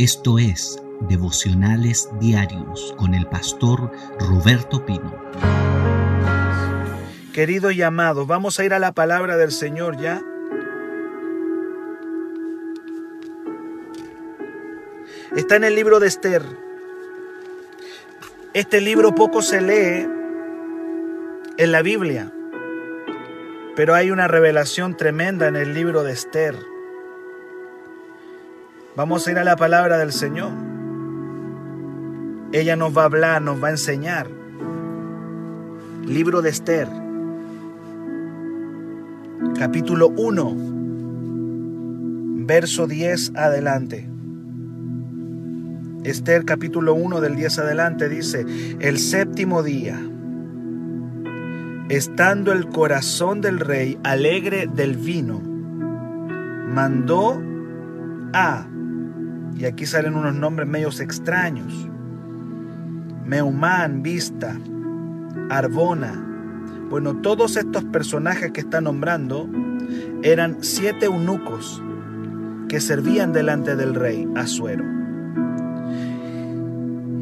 Esto es Devocionales Diarios con el pastor Roberto Pino. Querido y amado, vamos a ir a la palabra del Señor ya. Está en el libro de Esther. Este libro poco se lee en la Biblia, pero hay una revelación tremenda en el libro de Esther. Vamos a ir a la palabra del Señor. Ella nos va a hablar, nos va a enseñar. Libro de Esther, capítulo 1, verso 10 adelante. Esther capítulo 1 del 10 adelante dice, el séptimo día, estando el corazón del rey alegre del vino, mandó a y aquí salen unos nombres medios extraños. Meumán, Vista, Arbona. Bueno, todos estos personajes que está nombrando eran siete eunucos que servían delante del rey Asuero.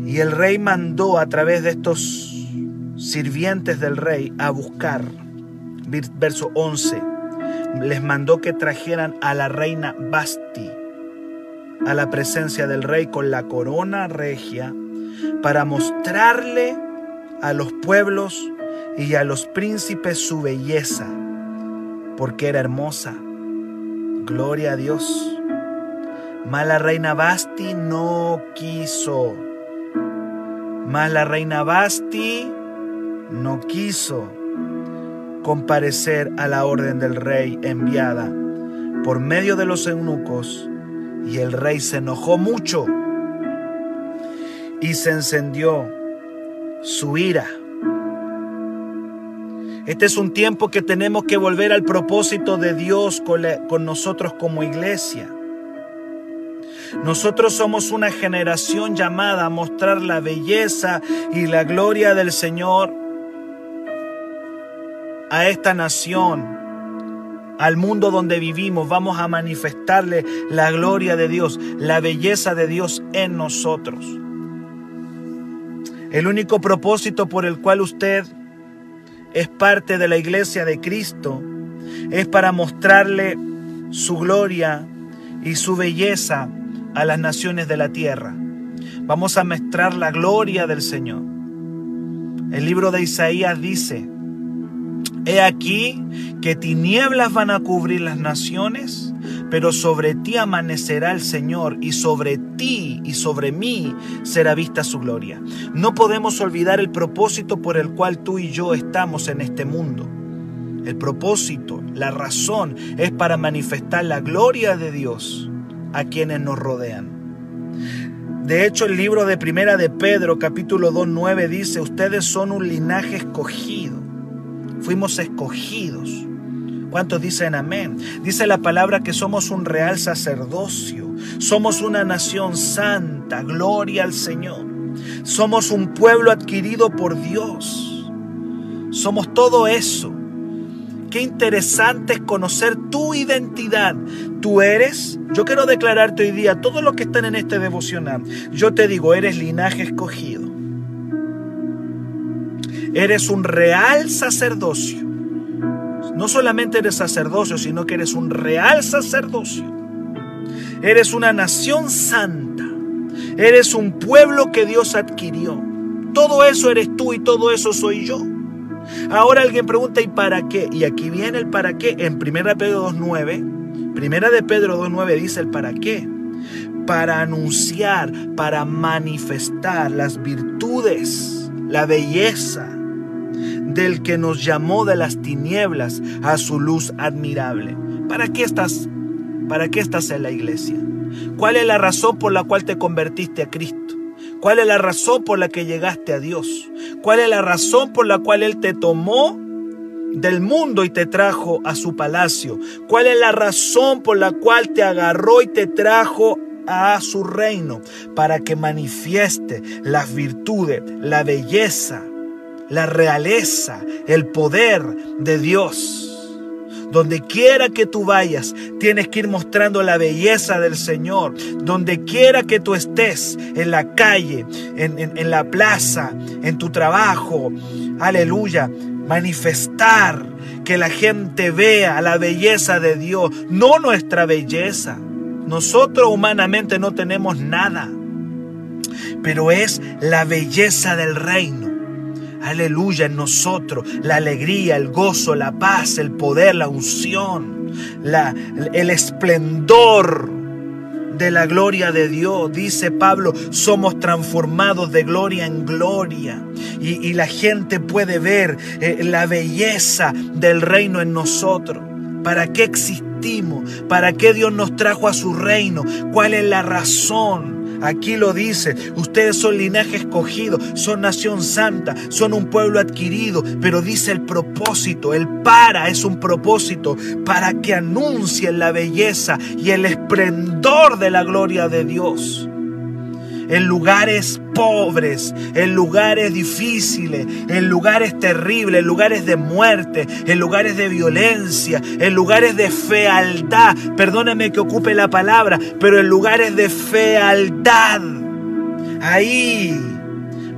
Y el rey mandó a través de estos sirvientes del rey a buscar, verso 11, les mandó que trajeran a la reina Basti a la presencia del rey con la corona regia para mostrarle a los pueblos y a los príncipes su belleza, porque era hermosa. Gloria a Dios. Mas reina Basti no quiso. Mas la reina Basti no quiso comparecer a la orden del rey enviada por medio de los eunucos y el rey se enojó mucho y se encendió su ira. Este es un tiempo que tenemos que volver al propósito de Dios con, nosotros como iglesia. Nosotros somos una generación llamada a mostrar la belleza y la gloria del Señor a esta nación al mundo donde vivimos, vamos a manifestarle la gloria de Dios, la belleza de Dios en nosotros. El único propósito por el cual usted es parte de la iglesia de Cristo es para mostrarle su gloria y su belleza a las naciones de la tierra. Vamos a mostrar la gloria del Señor. El libro de Isaías dice, He aquí que tinieblas van a cubrir las naciones, pero sobre ti amanecerá el Señor y sobre ti y sobre mí será vista su gloria. No podemos olvidar el propósito por el cual tú y yo estamos en este mundo. El propósito, la razón es para manifestar la gloria de Dios a quienes nos rodean. De hecho, el libro de Primera de Pedro, capítulo 2, 9 dice, ustedes son un linaje escogido fuimos escogidos. ¿Cuántos dicen amén? Dice la palabra que somos un real sacerdocio, somos una nación santa, gloria al Señor. Somos un pueblo adquirido por Dios. Somos todo eso. Qué interesante es conocer tu identidad. Tú eres, yo quiero declararte hoy día, todo lo que están en este devocional, yo te digo, eres linaje escogido. Eres un real sacerdocio. No solamente eres sacerdocio, sino que eres un real sacerdocio. Eres una nación santa. Eres un pueblo que Dios adquirió. Todo eso eres tú y todo eso soy yo. Ahora alguien pregunta, ¿y para qué? Y aquí viene el para qué. En 1 Pedro 2.9, Primera de Pedro 2.9 dice el para qué. Para anunciar, para manifestar las virtudes, la belleza, del que nos llamó de las tinieblas a su luz admirable. ¿Para qué estás? ¿Para qué estás en la iglesia? ¿Cuál es la razón por la cual te convertiste a Cristo? ¿Cuál es la razón por la que llegaste a Dios? ¿Cuál es la razón por la cual Él te tomó del mundo y te trajo a su palacio? ¿Cuál es la razón por la cual te agarró y te trajo a su reino? Para que manifieste las virtudes, la belleza, la realeza, el poder de Dios. Donde quiera que tú vayas, tienes que ir mostrando la belleza del Señor. Donde quiera que tú estés, en la calle, en, en la plaza, en tu trabajo, aleluya, manifestar que la gente vea la belleza de Dios, no nuestra belleza. Nosotros humanamente no tenemos nada, pero es la belleza del reino. Aleluya en nosotros, la alegría, el gozo, la paz, el poder, la unción, la, el esplendor de la gloria de Dios. Dice Pablo, somos transformados de gloria en gloria. Y, la gente puede ver eh, la belleza del reino en nosotros. ¿Para qué existimos? ¿Para qué Dios nos trajo a su reino? ¿Cuál es la razón? Aquí lo dice, ustedes son linaje escogido, son nación santa, son un pueblo adquirido, pero dice el propósito, el para es un propósito para que anuncien la belleza y el esplendor de la gloria de Dios en lugares pobres, en lugares difíciles, en lugares terribles, en lugares de muerte, en lugares de violencia, en lugares de fealdad. Perdóneme que ocupe la palabra, pero en lugares de fealdad. Ahí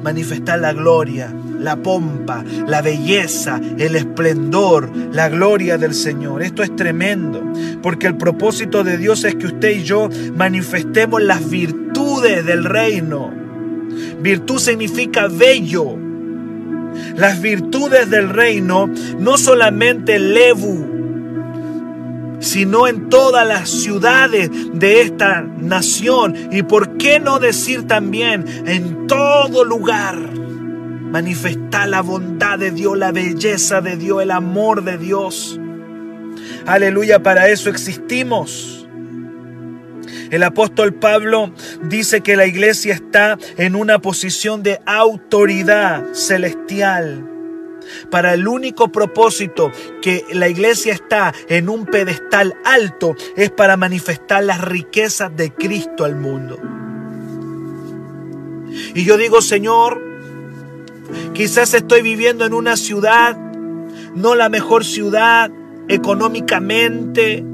manifestar la gloria la pompa, la belleza, el esplendor, la gloria del Señor. Esto es tremendo, porque el propósito de Dios es que usted y yo manifestemos las virtudes del reino. Virtud significa bello. Las virtudes del reino no solamente levu, sino en todas las ciudades de esta nación. Y por qué no decir también en todo lugar manifestar la bondad de Dios, la belleza de Dios, el amor de Dios. Aleluya, para eso existimos. El apóstol Pablo dice que la iglesia está en una posición de autoridad celestial. Para el único propósito que la iglesia está en un pedestal alto es para manifestar las riquezas de Cristo al mundo. Y yo digo, Señor, Quizás estoy viviendo en una ciudad, no la mejor ciudad económicamente.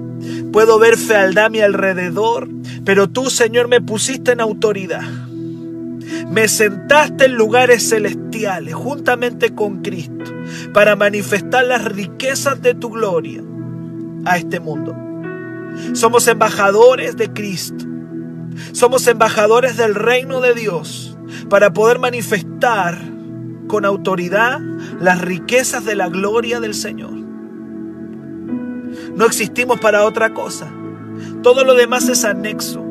Puedo ver fealdad a mi alrededor, pero tú, Señor, me pusiste en autoridad. Me sentaste en lugares celestiales juntamente con Cristo para manifestar las riquezas de tu gloria a este mundo. Somos embajadores de Cristo. Somos embajadores del reino de Dios para poder manifestar con autoridad las riquezas de la gloria del Señor. No existimos para otra cosa. Todo lo demás es anexo.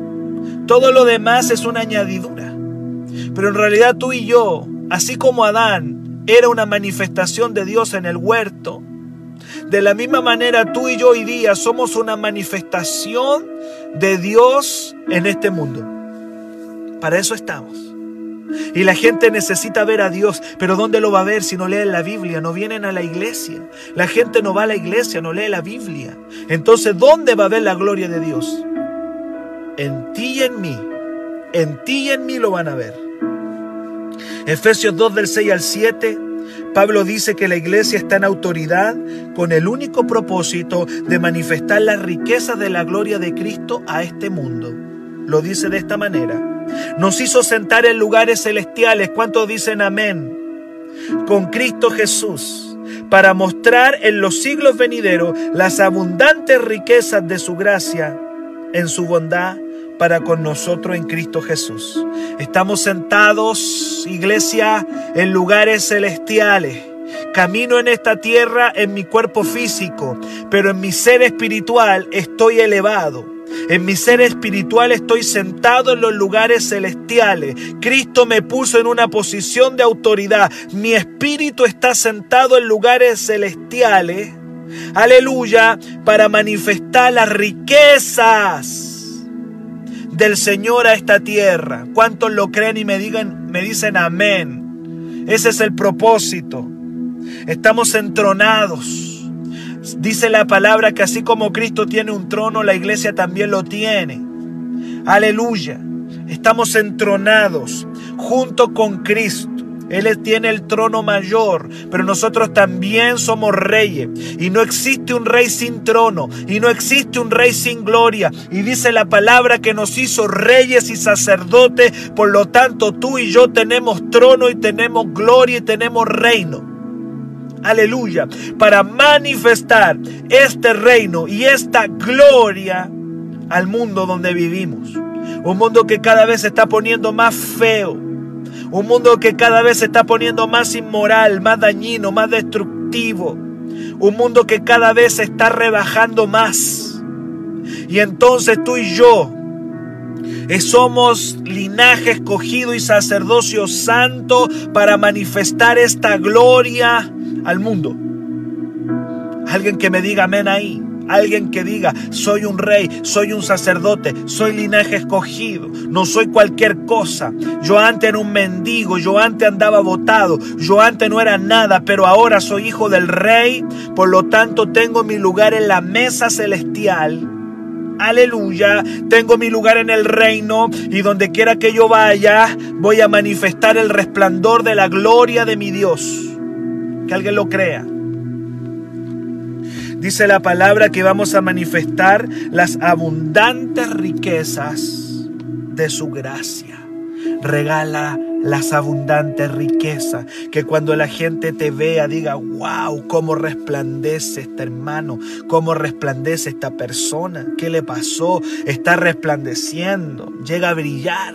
Todo lo demás es una añadidura. Pero en realidad tú y yo, así como Adán era una manifestación de Dios en el huerto, de la misma manera tú y yo hoy día somos una manifestación de Dios en este mundo. Para eso estamos. Y la gente necesita ver a Dios, pero ¿dónde lo va a ver si no leen la Biblia? No vienen a la iglesia. La gente no va a la iglesia, no lee la Biblia. Entonces, ¿dónde va a ver la gloria de Dios? En ti y en mí. En ti y en mí lo van a ver. Efesios 2 del 6 al 7. Pablo dice que la iglesia está en autoridad con el único propósito de manifestar las riquezas de la gloria de Cristo a este mundo. Lo dice de esta manera. Nos hizo sentar en lugares celestiales. ¿Cuántos dicen amén? Con Cristo Jesús, para mostrar en los siglos venideros las abundantes riquezas de su gracia en su bondad para con nosotros en Cristo Jesús. Estamos sentados, iglesia, en lugares celestiales. Camino en esta tierra en mi cuerpo físico, pero en mi ser espiritual estoy elevado. En mi ser espiritual estoy sentado en los lugares celestiales. Cristo me puso en una posición de autoridad. Mi espíritu está sentado en lugares celestiales. Aleluya, para manifestar las riquezas del Señor a esta tierra. ¿Cuántos lo creen y me digan, me dicen amén? Ese es el propósito. Estamos entronados Dice la palabra que así como Cristo tiene un trono, la iglesia también lo tiene. Aleluya. Estamos entronados junto con Cristo. Él tiene el trono mayor, pero nosotros también somos reyes. Y no existe un rey sin trono, y no existe un rey sin gloria. Y dice la palabra que nos hizo reyes y sacerdotes. Por lo tanto, tú y yo tenemos trono y tenemos gloria y tenemos reino. Aleluya. Para manifestar este reino y esta gloria al mundo donde vivimos. Un mundo que cada vez se está poniendo más feo un mundo que cada vez se está poniendo más inmoral, más dañino, más destructivo. Un mundo que cada vez se está rebajando más. Y entonces tú y yo eh, somos linaje escogido y sacerdocio santo para manifestar esta gloria al mundo. Alguien que me diga amén ahí. Alguien que diga, soy un rey, soy un sacerdote, soy linaje escogido, no soy cualquier cosa. Yo antes era un mendigo, yo antes andaba botado, yo antes no era nada, pero ahora soy hijo del rey, por lo tanto tengo mi lugar en la mesa celestial. Aleluya, tengo mi lugar en el reino y donde quiera que yo vaya voy a manifestar el resplandor de la gloria de mi Dios. Que alguien lo crea. Dice la palabra que vamos a manifestar las abundantes riquezas de su gracia. Regala las abundantes riquezas. Que cuando la gente te vea diga, wow, cómo resplandece este hermano, cómo resplandece esta persona. ¿Qué le pasó? Está resplandeciendo, llega a brillar.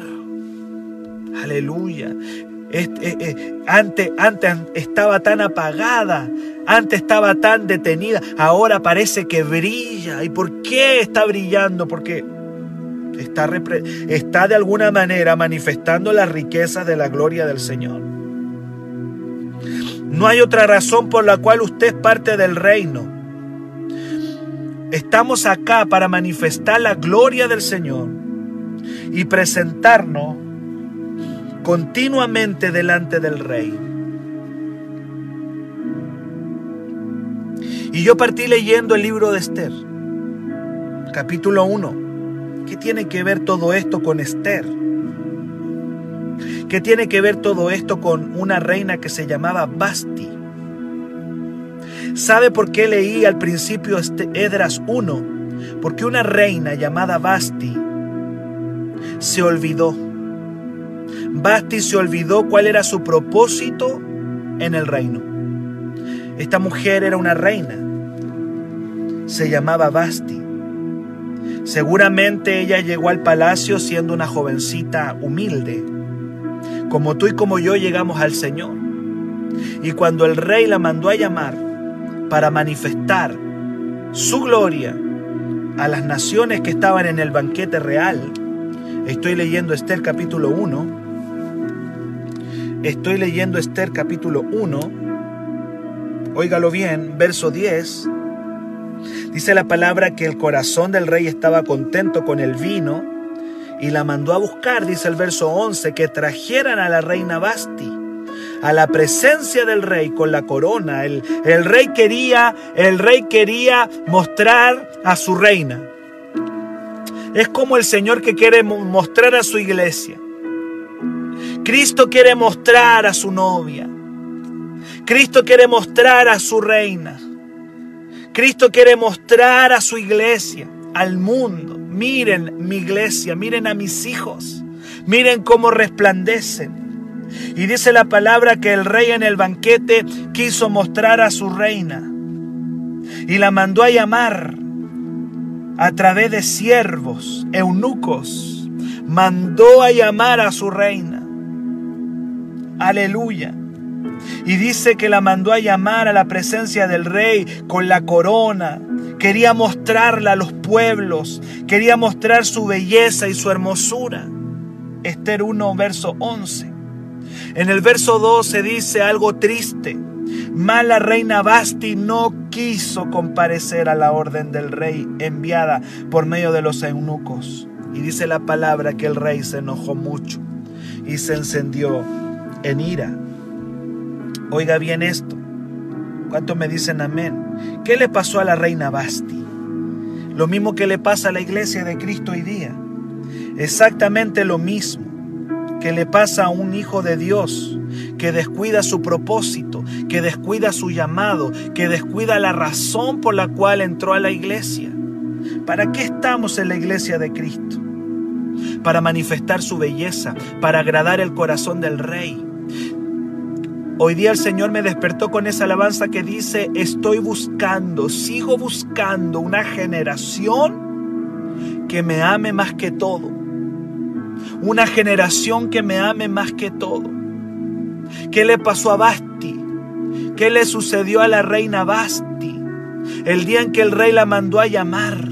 Aleluya. Eh, eh, antes, estaba tan apagada, antes estaba tan detenida, ahora parece que brilla. ¿Y por qué está brillando? Porque está, está de alguna manera manifestando la riqueza de la gloria del Señor. No hay otra razón por la cual usted es parte del reino. Estamos acá para manifestar la gloria del Señor y presentarnos continuamente delante del rey. Y yo partí leyendo el libro de Esther, capítulo 1. ¿Qué tiene que ver todo esto con Esther? ¿Qué tiene que ver todo esto con una reina que se llamaba Basti? ¿Sabe por qué leí al principio este Edras 1? Porque una reina llamada Basti se olvidó Basti se olvidó cuál era su propósito en el reino. Esta mujer era una reina. Se llamaba Basti. Seguramente ella llegó al palacio siendo una jovencita humilde, como tú y como yo llegamos al Señor. Y cuando el rey la mandó a llamar para manifestar su gloria a las naciones que estaban en el banquete real, estoy leyendo Esther capítulo 1, Estoy leyendo Esther capítulo 1. Óigalo bien, verso 10. Dice la palabra que el corazón del rey estaba contento con el vino y la mandó a buscar, dice el verso 11, que trajeran a la reina Basti a la presencia del rey con la corona. El, el rey quería, el rey quería mostrar a su reina. Es como el Señor que quiere mostrar a su iglesia. Cristo quiere mostrar a su novia. Cristo quiere mostrar a su reina. Cristo quiere mostrar a su iglesia, al mundo. Miren mi iglesia, miren a mis hijos. Miren cómo resplandecen. Y dice la palabra que el rey en el banquete quiso mostrar a su reina. Y la mandó a llamar a través de siervos, eunucos. Mandó a llamar a su reina. Aleluya. Y dice que la mandó a llamar a la presencia del rey con la corona. Quería mostrarla a los pueblos. Quería mostrar su belleza y su hermosura. Esther 1, verso 11. En el verso 12 dice algo triste. Mala reina Basti no quiso comparecer a la orden del rey enviada por medio de los eunucos. Y dice la palabra que el rey se enojó mucho y se encendió en ira. Oiga bien esto. ¿Cuántos me dicen amén? ¿Qué le pasó a la reina Basti? Lo mismo que le pasa a la iglesia de Cristo hoy día. Exactamente lo mismo que le pasa a un hijo de Dios que descuida su propósito, que descuida su llamado, que descuida la razón por la cual entró a la iglesia. ¿Para qué estamos en la iglesia de Cristo? Para manifestar su belleza, para agradar el corazón del Rey. Hoy día el Señor me despertó con esa alabanza que dice, estoy buscando, sigo buscando una generación que me ame más que todo. Una generación que me ame más que todo. ¿Qué le pasó a Basti? ¿Qué le sucedió a la reina Basti? El día en que el rey la mandó a llamar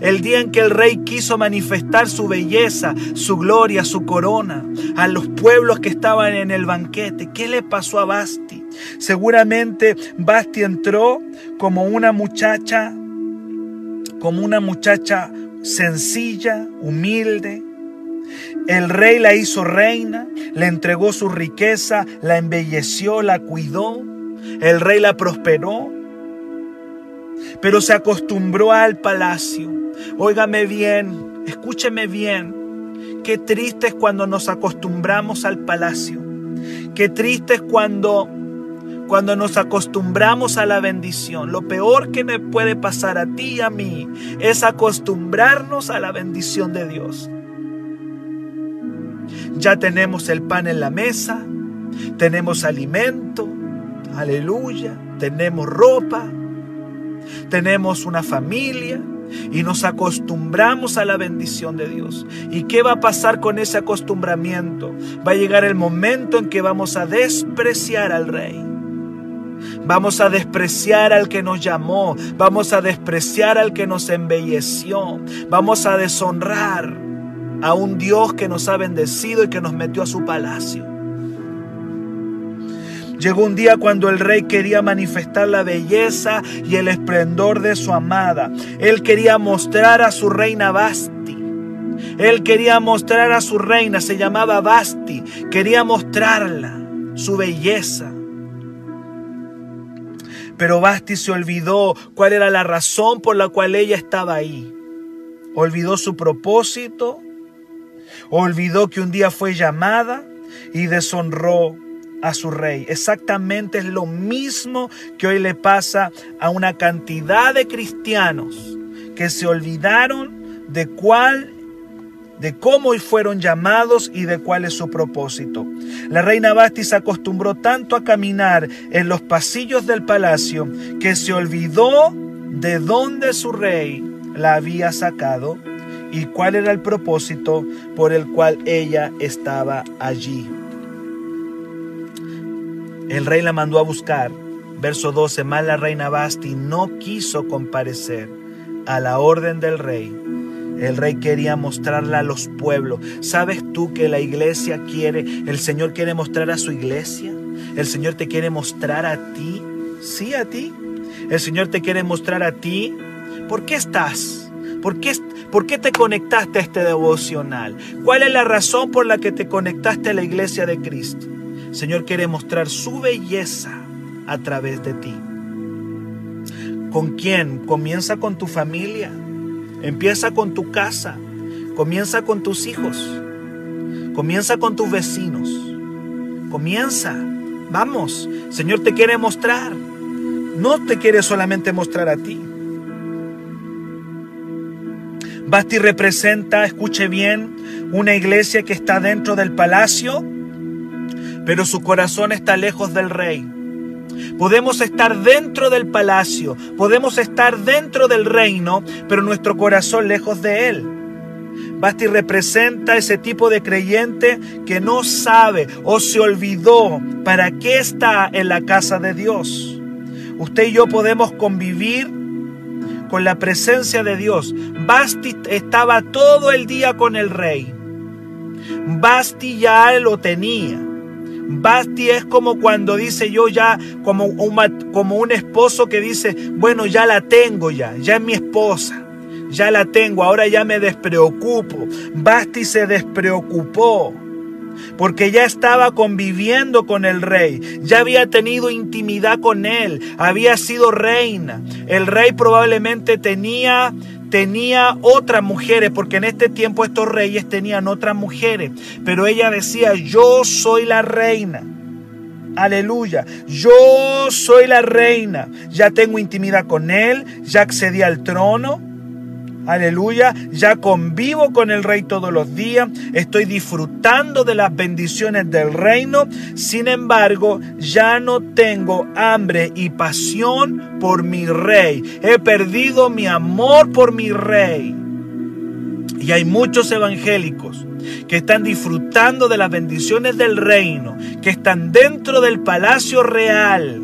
el día en que el rey quiso manifestar su belleza, su gloria, su corona a los pueblos que estaban en el banquete. ¿Qué le pasó a Basti? Seguramente Basti entró como una muchacha, como una muchacha sencilla, humilde. El rey la hizo reina, le entregó su riqueza, la embelleció, la cuidó. El rey la prosperó, pero se acostumbró al palacio. Óigame bien, escúcheme bien. Qué triste es cuando nos acostumbramos al palacio. Qué triste es cuando cuando nos acostumbramos a la bendición. Lo peor que me puede pasar a ti y a mí es acostumbrarnos a la bendición de Dios. Ya tenemos el pan en la mesa, tenemos alimento, aleluya, tenemos ropa, tenemos una familia y nos acostumbramos a la bendición de Dios. ¿Y qué va a pasar con ese acostumbramiento? Va a llegar el momento en que vamos a despreciar al rey. Vamos a despreciar al que nos llamó, vamos a despreciar al que nos embelleció, vamos a deshonrar a un Dios que nos ha bendecido y que nos metió a su palacio. Llegó un día cuando el rey quería manifestar la belleza y el esplendor de su amada. Él quería mostrar a su reina Basti. Él quería mostrar a su reina, se llamaba Basti. Quería mostrarla, su belleza. Pero Basti se olvidó cuál era la razón por la cual ella estaba ahí. Olvidó su propósito, olvidó que un día fue llamada y deshonró a su rey. Exactamente es lo mismo que hoy le pasa a una cantidad de cristianos que se olvidaron de cuál de cómo fueron llamados y de cuál es su propósito. La reina Basti se acostumbró tanto a caminar en los pasillos del palacio que se olvidó de dónde su rey la había sacado y cuál era el propósito por el cual ella estaba allí. El rey la mandó a buscar. Verso 12, más la reina Basti no quiso comparecer a la orden del rey. El rey quería mostrarla a los pueblos. ¿Sabes tú que la iglesia quiere, el Señor quiere mostrar a su iglesia? El Señor te quiere mostrar a ti. Sí, a ti. El Señor te quiere mostrar a ti. ¿Por qué estás? ¿Por qué, ¿Por qué te conectaste a este devocional? ¿Cuál es la razón por la que te conectaste a la iglesia de Cristo? Señor quiere mostrar su belleza a través de ti. ¿Con quién? Comienza con tu familia. Empieza con tu casa. Comienza con tus hijos. Comienza con tus vecinos. Comienza. Vamos. Señor te quiere mostrar. No te quiere solamente mostrar a ti. Basti representa, escuche bien, una iglesia que está dentro del palacio pero su corazón está lejos del rey. Podemos estar dentro del palacio, podemos estar dentro del reino, pero nuestro corazón lejos de él. Basti representa ese tipo de creyente que no sabe o se olvidó para qué está en la casa de Dios. Usted y yo podemos convivir con la presencia de Dios. Basti estaba todo el día con el rey. Basti ya lo tenía. Basti es como cuando dice yo ya, como un, como un esposo que dice, bueno, ya la tengo ya, ya es mi esposa, ya la tengo, ahora ya me despreocupo. Basti se despreocupó porque ya estaba conviviendo con el rey, ya había tenido intimidad con él, había sido reina. El rey probablemente tenía tenía otras mujeres, porque en este tiempo estos reyes tenían otras mujeres, pero ella decía, yo soy la reina. Aleluya. Yo soy la reina. Ya tengo intimidad con Él. Ya accedí al trono. Aleluya. Ya convivo con el rey todos los días. Estoy disfrutando de las bendiciones del reino. Sin embargo, ya no tengo hambre y pasión por mi rey. He perdido mi amor por mi rey. Y hay muchos evangélicos que están disfrutando de las bendiciones del reino, que están dentro del palacio real,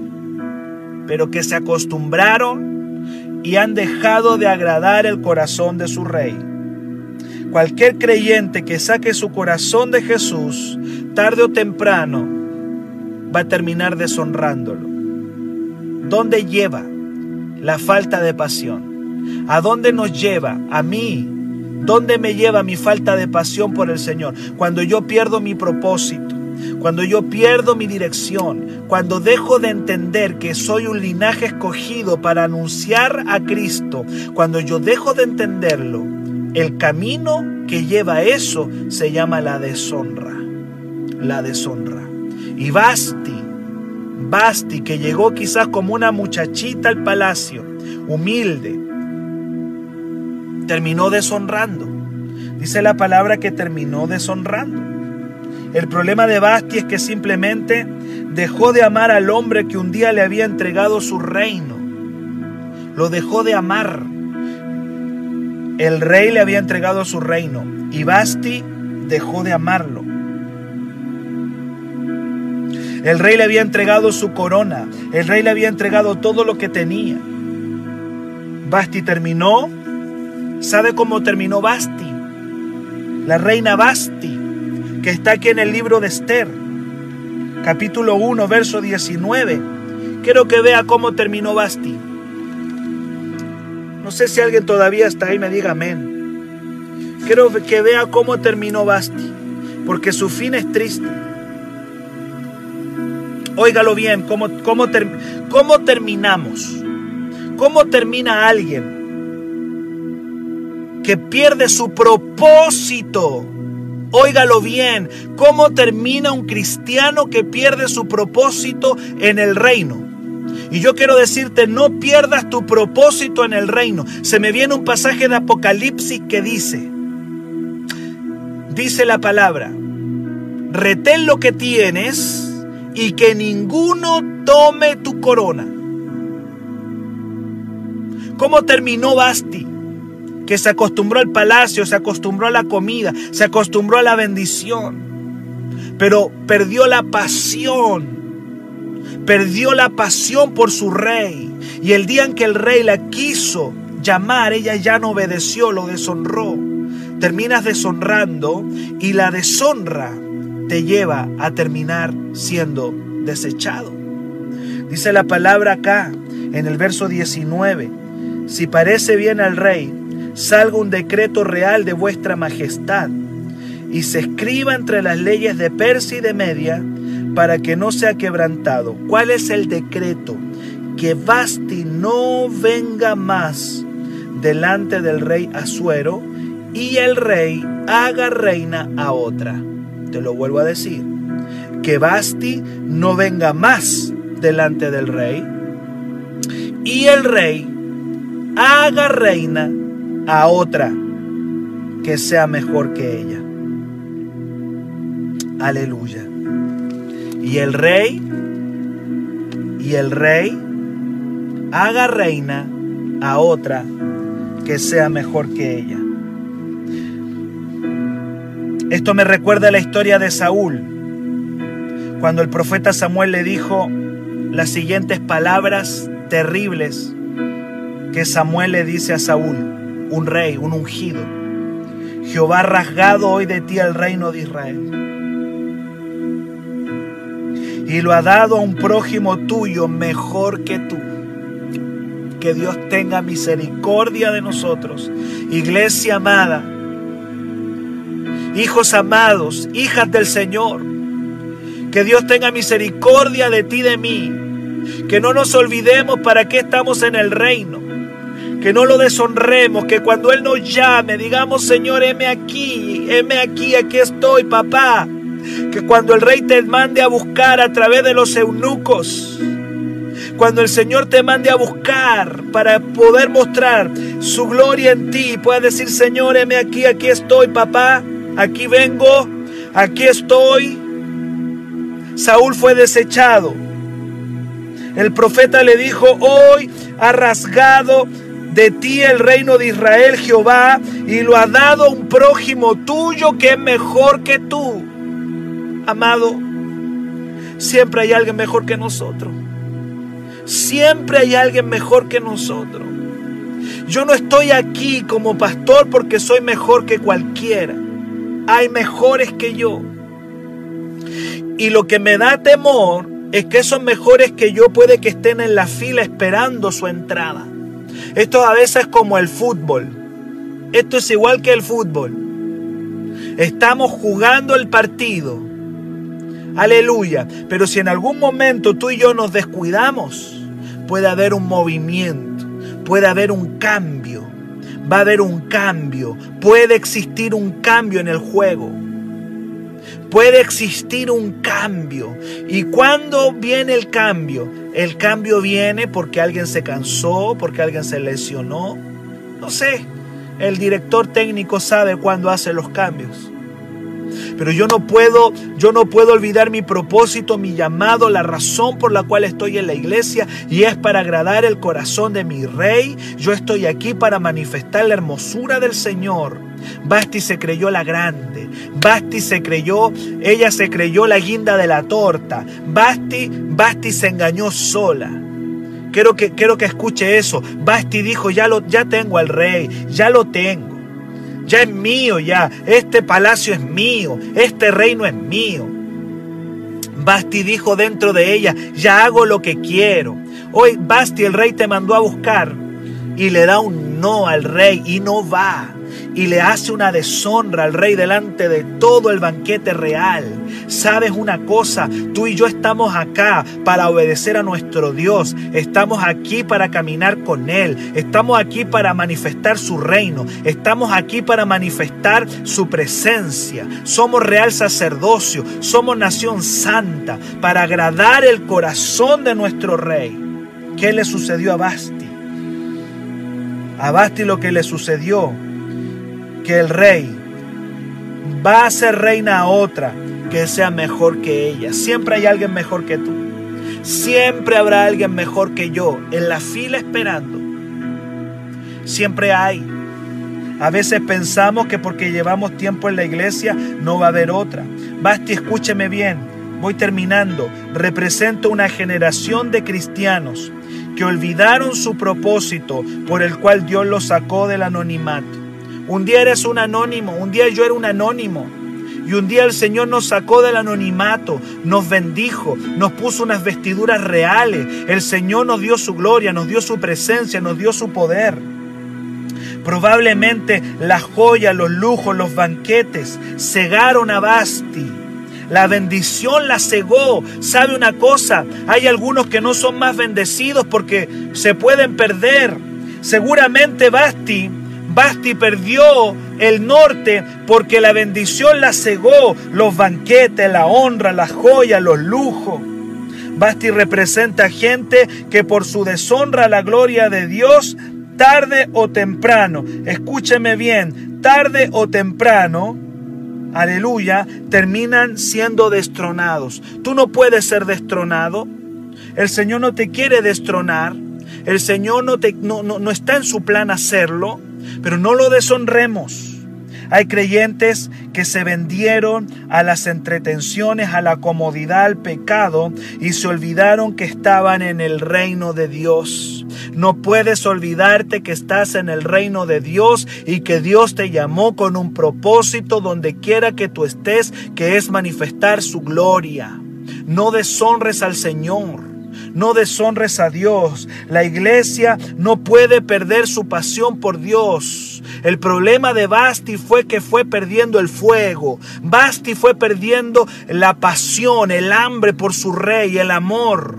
pero que se acostumbraron y han dejado de agradar el corazón de su rey. Cualquier creyente que saque su corazón de Jesús, tarde o temprano, va a terminar deshonrándolo. ¿Dónde lleva la falta de pasión? ¿A dónde nos lleva? A mí, ¿Dónde me lleva mi falta de pasión por el Señor? Cuando yo pierdo mi propósito, cuando yo pierdo mi dirección, cuando dejo de entender que soy un linaje escogido para anunciar a Cristo, cuando yo dejo de entenderlo, el camino que lleva a eso se llama la deshonra. La deshonra. Y Basti, Basti, que llegó quizás como una muchachita al palacio, humilde, terminó deshonrando. Dice la palabra que terminó deshonrando. El problema de Basti es que simplemente dejó de amar al hombre que un día le había entregado su reino. Lo dejó de amar. El rey le había entregado su reino y Basti dejó de amarlo. El rey le había entregado su corona. El rey le había entregado todo lo que tenía. Basti terminó ¿Sabe cómo terminó Basti? La reina Basti, que está aquí en el libro de Esther, capítulo 1, verso 19. Quiero que vea cómo terminó Basti. No sé si alguien todavía está ahí, me diga amén. Quiero que vea cómo terminó Basti, porque su fin es triste. Óigalo bien, cómo, cómo, cómo terminamos. ¿Cómo termina alguien que pierde su propósito. Óigalo bien, ¿cómo termina un cristiano que pierde su propósito en el reino? Y yo quiero decirte, no pierdas tu propósito en el reino. Se me viene un pasaje de Apocalipsis que dice, dice la palabra, retén lo que tienes y que ninguno tome tu corona. ¿Cómo terminó Basti? Que se acostumbró al palacio, se acostumbró a la comida, se acostumbró a la bendición, pero perdió la pasión, perdió la pasión por su rey. Y el día en que el rey la quiso llamar, ella ya no obedeció, lo deshonró. Terminas deshonrando y la deshonra te lleva a terminar siendo desechado. Dice la palabra acá en el verso 19, si parece bien al rey, salga un decreto real de vuestra majestad y se escriba entre las leyes de Persia y de Media para que no sea quebrantado. ¿Cuál es el decreto? Que Basti no venga más delante del rey Asuero y el rey haga reina a otra. Te lo vuelvo a decir. Que Basti no venga más delante del rey y el rey haga reina a otra que sea mejor que ella. Aleluya. Y el rey, y el rey haga reina a otra que sea mejor que ella. Esto me recuerda la historia de Saúl, cuando el profeta Samuel le dijo las siguientes palabras terribles que Samuel le dice a Saúl un rey, un ungido. Jehová ha rasgado hoy de ti el reino de Israel. Y lo ha dado a un prójimo tuyo mejor que tú. Que Dios tenga misericordia de nosotros. Iglesia amada. Hijos amados, hijas del Señor. Que Dios tenga misericordia de ti, de mí. Que no nos olvidemos para qué estamos en el reino que no lo deshonremos, que cuando Él nos llame digamos, Señor, heme aquí, heme aquí, aquí estoy, papá. Que cuando el rey te mande a buscar a través de los eunucos, cuando el Señor te mande a buscar para poder mostrar su gloria en ti, puedas decir, Señor, heme aquí, aquí estoy, papá, aquí vengo, aquí estoy. Saúl fue desechado. El profeta le dijo, hoy ha rasgado de ti el reino de Israel Jehová y lo ha dado un prójimo tuyo que es mejor que tú. Amado, siempre hay alguien mejor que nosotros. Siempre hay alguien mejor que nosotros. Yo no estoy aquí como pastor porque soy mejor que cualquiera. Hay mejores que yo. Y lo que me da temor es que esos mejores que yo puede que estén en la fila esperando su entrada. Esto a veces es como el fútbol. Esto es igual que el fútbol. Estamos jugando el partido. Aleluya. Pero si en algún momento tú y yo nos descuidamos, puede haber un movimiento, puede haber un cambio. Va a haber un cambio. Puede existir un cambio en el juego. Puede existir un cambio. ¿Y cuándo viene el cambio? El cambio viene porque alguien se cansó, porque alguien se lesionó. No sé. El director técnico sabe cuándo hace los cambios. Pero yo no puedo, yo no puedo olvidar mi propósito, mi llamado, la razón por la cual estoy en la iglesia y es para agradar el corazón de mi rey. Yo estoy aquí para manifestar la hermosura del Señor. Basti se creyó la grande. Basti se creyó, ella se creyó la guinda de la torta. Basti, Basti se engañó sola. Quiero que, quiero que escuche eso. Basti dijo, ya, lo, ya tengo al rey, ya lo tengo. Ya es mío, ya. Este palacio es mío. Este reino es mío. Basti dijo dentro de ella, ya hago lo que quiero. Hoy Basti el rey te mandó a buscar y le da un no al rey y no va y le hace una deshonra al rey delante de todo el banquete real. Sabes una cosa, tú y yo estamos acá para obedecer a nuestro Dios, estamos aquí para caminar con Él, estamos aquí para manifestar su reino, estamos aquí para manifestar su presencia, somos real sacerdocio, somos nación santa, para agradar el corazón de nuestro rey. ¿Qué le sucedió a Basti? A Basti lo que le sucedió que el rey va a ser reina a otra que sea mejor que ella. Siempre hay alguien mejor que tú. Siempre habrá alguien mejor que yo en la fila esperando. Siempre hay. A veces pensamos que porque llevamos tiempo en la iglesia no va a haber otra. Basti, escúcheme bien. Voy terminando. Represento una generación de cristianos que olvidaron su propósito por el cual Dios los sacó del anonimato. Un día eres un anónimo, un día yo era un anónimo. Y un día el Señor nos sacó del anonimato, nos bendijo, nos puso unas vestiduras reales. El Señor nos dio su gloria, nos dio su presencia, nos dio su poder. Probablemente las joyas, los lujos, los banquetes cegaron a Basti. La bendición la cegó. ¿Sabe una cosa? Hay algunos que no son más bendecidos porque se pueden perder. Seguramente Basti Basti perdió el norte porque la bendición la cegó, los banquetes, la honra, las joyas, los lujos. Basti representa gente que por su deshonra la gloria de Dios, tarde o temprano, escúcheme bien, tarde o temprano, aleluya, terminan siendo destronados. Tú no puedes ser destronado. El Señor no te quiere destronar. El Señor no, te, no, no, no está en su plan hacerlo. Pero no lo deshonremos. Hay creyentes que se vendieron a las entretenciones, a la comodidad, al pecado y se olvidaron que estaban en el reino de Dios. No puedes olvidarte que estás en el reino de Dios y que Dios te llamó con un propósito donde quiera que tú estés, que es manifestar su gloria. No deshonres al Señor no deshonres a Dios. La iglesia no puede perder su pasión por Dios. El problema de Basti fue que fue perdiendo el fuego. Basti fue perdiendo la pasión, el hambre por su rey, el amor.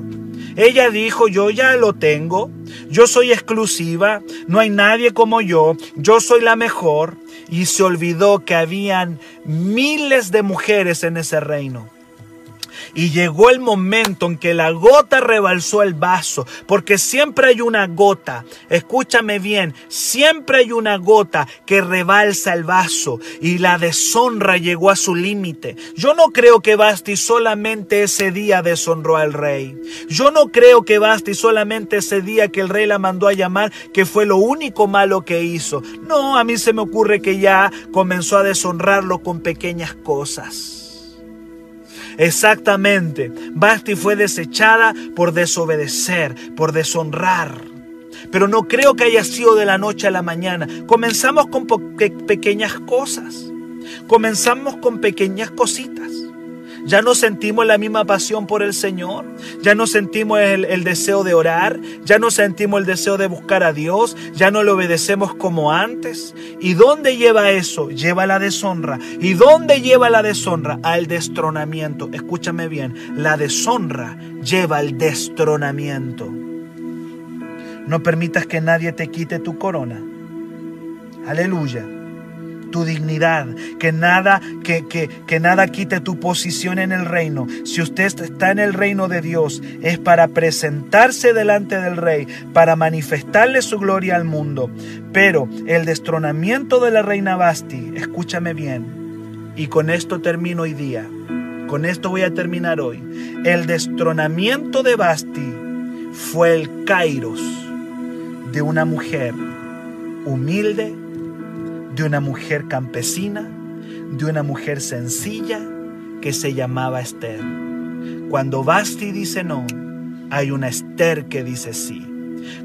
Ella dijo, yo ya lo tengo, yo soy exclusiva, no hay nadie como yo, yo soy la mejor. y se olvidó que habían miles de mujeres en ese reino. Y llegó el momento en que la gota rebalsó el vaso, porque siempre hay una gota, escúchame bien, siempre hay una gota que rebalsa el vaso y la deshonra llegó a su límite. Yo no creo que Basti solamente ese día deshonró al rey. Yo no creo que Basti solamente ese día que el rey la mandó a llamar, que fue lo único malo que hizo. No, a mí se me ocurre que ya comenzó a deshonrarlo con pequeñas cosas. Exactamente. Basti fue desechada por desobedecer, por deshonrar. Pero no creo que haya sido de la noche a la mañana. Comenzamos con pequeñas cosas. Comenzamos con pequeñas cositas. Ya no sentimos la misma pasión por el Señor. Ya no sentimos el, deseo de orar. Ya no sentimos el deseo de buscar a Dios. Ya no le obedecemos como antes. ¿Y dónde lleva eso? Lleva la deshonra. ¿Y dónde lleva la deshonra? Al destronamiento. Escúchame bien. La deshonra lleva al destronamiento. No permitas que nadie te quite tu corona. Aleluya tu dignidad, que nada, que, que, que nada quite tu posición en el reino. Si usted está en el reino de Dios, es para presentarse delante del rey, para manifestarle su gloria al mundo. Pero el destronamiento de la reina Basti, escúchame bien, y con esto termino hoy día. Con esto voy a terminar hoy. El destronamiento de Basti fue el kairos de una mujer humilde de una mujer campesina, de una mujer sencilla que se llamaba Esther. Cuando Basti dice no, hay una Esther que dice sí.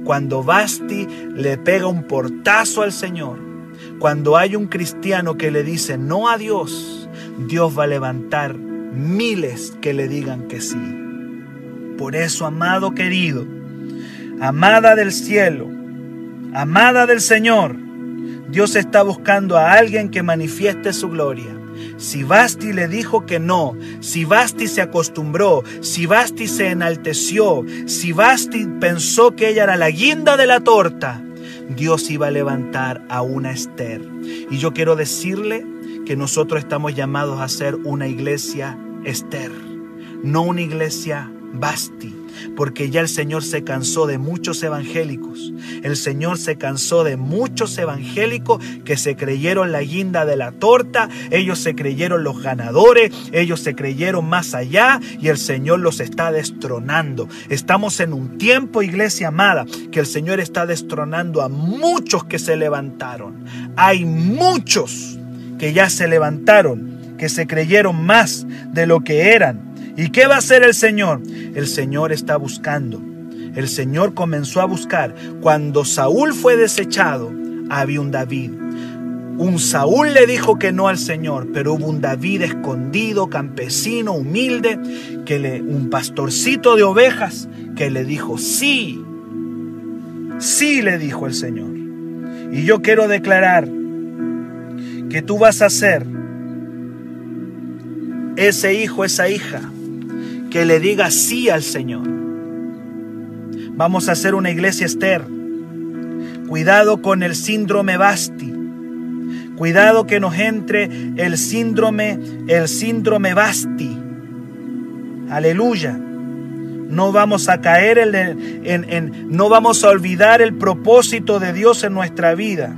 Cuando Basti le pega un portazo al Señor, cuando hay un cristiano que le dice no a Dios, Dios va a levantar miles que le digan que sí. Por eso, amado querido, amada del cielo, amada del Señor, Dios está buscando a alguien que manifieste su gloria. Si Basti le dijo que no, si Basti se acostumbró, si Basti se enalteció, si Basti pensó que ella era la guinda de la torta, Dios iba a levantar a una Esther. Y yo quiero decirle que nosotros estamos llamados a ser una iglesia Esther, no una iglesia Basti porque ya el Señor se cansó de muchos evangélicos. El Señor se cansó de muchos evangélicos que se creyeron la guinda de la torta, ellos se creyeron los ganadores, ellos se creyeron más allá y el Señor los está destronando. Estamos en un tiempo, iglesia amada, que el Señor está destronando a muchos que se levantaron. Hay muchos que ya se levantaron, que se creyeron más de lo que eran ¿Y qué va a hacer el Señor? El Señor está buscando. El Señor comenzó a buscar. Cuando Saúl fue desechado, había un David. Un Saúl le dijo que no al Señor, pero hubo un David escondido, campesino, humilde, que le, un pastorcito de ovejas, que le dijo sí. Sí le dijo el Señor. Y yo quiero declarar que tú vas a ser ese hijo, esa hija que le diga sí al Señor. Vamos a hacer una iglesia Esther. Cuidado con el síndrome Basti. Cuidado que nos entre el síndrome, el síndrome Basti. Aleluya. No vamos a caer en, en, no vamos a olvidar el propósito de Dios en nuestra vida.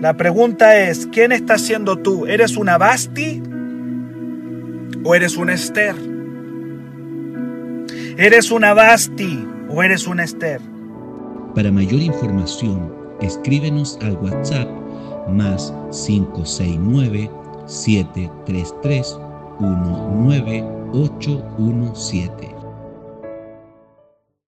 La pregunta es, ¿quién estás siendo tú? ¿Eres una Basti o eres una Esther? ¿Eres una Basti o eres una Esther? Para mayor información, escríbenos al WhatsApp más 569 733 19817.